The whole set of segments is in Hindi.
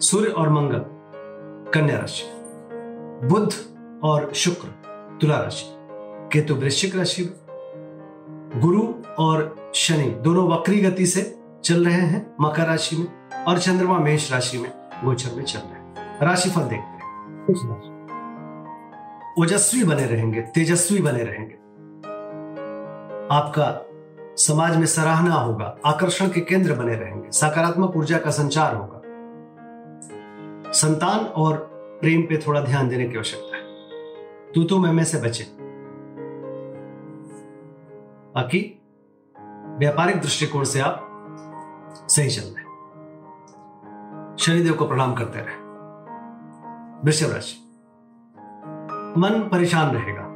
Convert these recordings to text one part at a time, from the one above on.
सूर्य और मंगल कन्या राशि बुध और शुक्र तुला राशि केतु वृश्चिक राशि में गुरु और शनि दोनों वक्री गति से चल रहे हैं मकर राशि में और चंद्रमा मेष राशि में गोचर में चल रहे हैं। राशिफल देखते हैं। ओजस्वी बने रहेंगे तेजस्वी बने रहेंगे। आपका समाज में सराहना होगा आकर्षण के केंद्र बने रहेंगे सकारात्मक ऊर्जा का संचार होगा। संतान और प्रेम पे थोड़ा ध्यान देने की आवश्यकता है। तू तो मैं से बचे। बाकी, व्यापारिक दृष्टिकोण से आप सही चल रहे शनिदेव को प्रणाम करते रहे। वृषभ राशि मन परेशान रहेगा।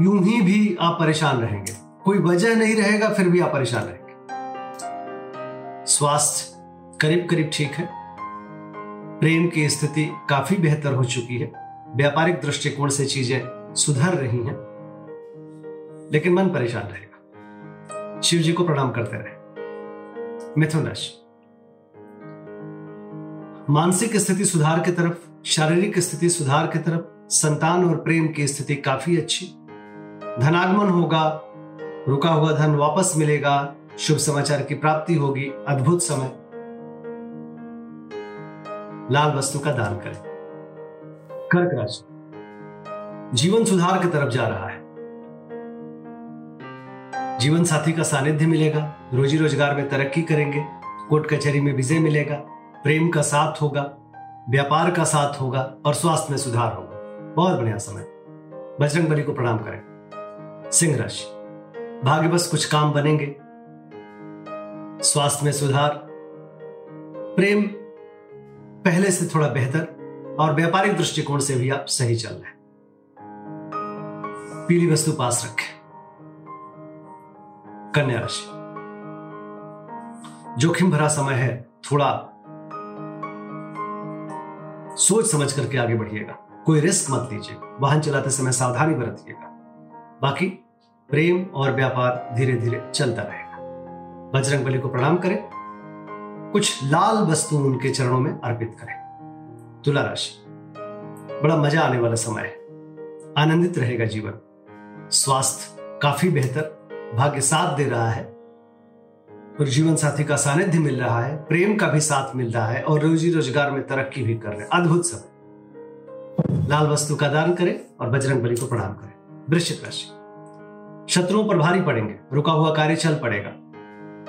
यूँ ही भी आप परेशान रहेंगे। कोई वजह नहीं रहेगा, फिर भी आप परेशान रहेंगे। स्वास्थ्य करीब करीब ठीक है। प्रेम की स्थिति काफ़ी बेहतर हो चुकी है। व्यापारिक दृष्टिकोण से चीज़ें सुधर रही हैं। लेकिन मन परेशान रहेगा। शिव जी को प्रणाम करते रहे। मिथुन राशि मानसिक स्थिति सुधार की तरफ़, शारीरिक स्थिति सुधार की तरफ़, संतान और प्रेम की स्थिति काफ़ी अच्छी। धनागमन होगा, रुका हुआ धन वापस मिलेगा, शुभ समाचार की प्राप्ति होगी, अद्भुत समय। लाल वस्तु का दान करें। कर्क राशि। जीवन सुधार की तरफ़ जा रहा है। जीवन साथी का सानिध्य मिलेगा। रोजी रोज़गार में तरक्की करेंगे। कोर्ट कचहरी में विजय मिलेगा। प्रेम का साथ होगा। व्यापार का साथ होगा और स्वास्थ्य में सुधार होगा। बहुत बढ़िया समय। बजरंग बली को प्रणाम करें। सिंह राशि। भाग्य बस कुछ काम बनेंगे। स्वास्थ्य में सुधार। प्रेम पहले से थोड़ा बेहतर और व्यापारिक दृष्टिकोण से भी आप सही चल रहे हैं। पीली वस्तु पास रखें। कन्या राशि। जोखिम भरा समय है, थोड़ा सोच समझ करके आगे बढ़िएगा। कोई रिस्क मत लीजिए वाहन चलाते समय सावधानी बरतिएगा। बाकी प्रेम और व्यापार धीरे धीरे चलता रहेगा। बजरंग बली को प्रणाम करें। कुछ लाल वस्तु उनके चरणों में अर्पित करें। तुला राशि। बड़ा मज़ा आने वाला समय है। आनंदित रहेगा जीवन। स्वास्थ्य काफ़ी बेहतर, भाग्य साथ दे रहा है। और जीवन साथी का सानिध्य मिल रहा है, प्रेम का भी साथ मिल रहा है और रोजी रोज़गार में तरक्की भी कर रहे हैं। अद्भुत समय। लाल वस्तु का दान करें और बजरंग बली को प्रणाम करें। वृश्चिक राशि। शत्रुओं पर भारी पड़ेंगे। रुका हुआ कार्य चल पड़ेगा।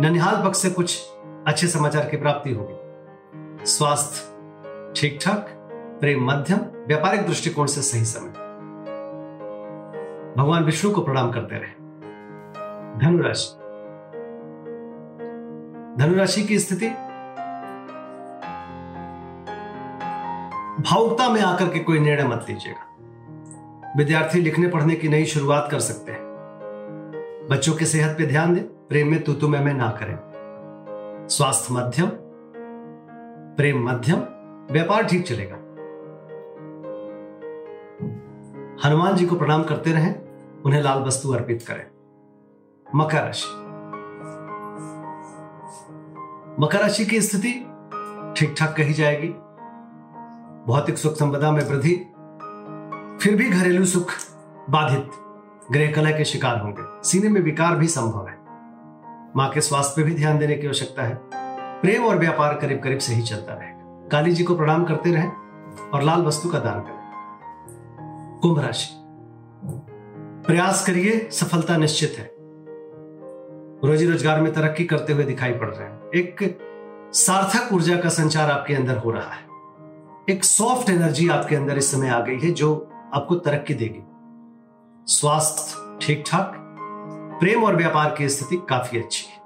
ननिहाल पक्ष से कुछ अच्छे समाचार की प्राप्ति होगी। स्वास्थ्य ठीक ठाक प्रेम मध्यम, व्यापारिक दृष्टिकोण से सही समय। भगवान विष्णु को प्रणाम करते रहे। धनुराशि। धनुराशि की स्थिति? भावुकता में आकर के कोई निर्णय मत लीजिएगा। विद्यार्थी लिखने, पढ़ने की नई शुरुआत कर सकते हैं। बच्चों की सेहत पे ध्यान दें, प्रेम में तू तुम्हें मैं ना करें। स्वास्थ्य मध्यम, प्रेम मध्यम, व्यापार ठीक चलेगा। हनुमान जी को प्रणाम करते रहें, उन्हें लाल वस्तु अर्पित करें। मकर राशि। मकर राशि की स्थिति ठीक ठाक कही जाएगी। भौतिक सुख संपदा में वृद्धि, फिर भी घरेलू सुख बाधित गृह कलह के शिकार होंगे। सीने में विकार भी संभव है। माँ के स्वास्थ्य पे भी ध्यान देने की आवश्यकता है। प्रेम और व्यापार करीब करीब सही चलता रहेगा। काली जी को प्रणाम करते रहे और लाल वस्तु का दान करें। कुंभ राशि। प्रयास करिए, सफलता निश्चित है। रोजी रोज़गार में तरक्की करते हुए दिखाई पड़ रहे हैं। एक सार्थक ऊर्जा का संचार आपके अंदर हो रहा है। एक सॉफ्ट एनर्जी आपके अंदर इस समय आ गई है, जो आपको तरक्की देगी। स्वास्थ्य ठीक ठाक प्रेम और व्यापार की स्थिति काफ़ी अच्छी है।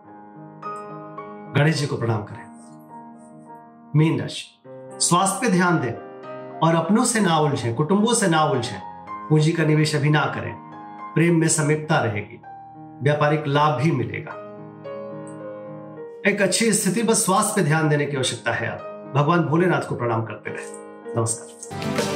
गणेश जी को प्रणाम करें। मीन राशि, स्वास्थ्य पे ध्यान दें और अपनों से ना उलझें, कुटुंबों से ना उलझें, पूंजी का निवेश अभी ना करें। प्रेम में समीपता रहेगी, व्यापारिक लाभ भी मिलेगा। एक अच्छी स्थिति, बस स्वास्थ्य पे ध्यान देने की आवश्यकता है। आप भगवान भोलेनाथ को प्रणाम करते रहे। नमस्कार।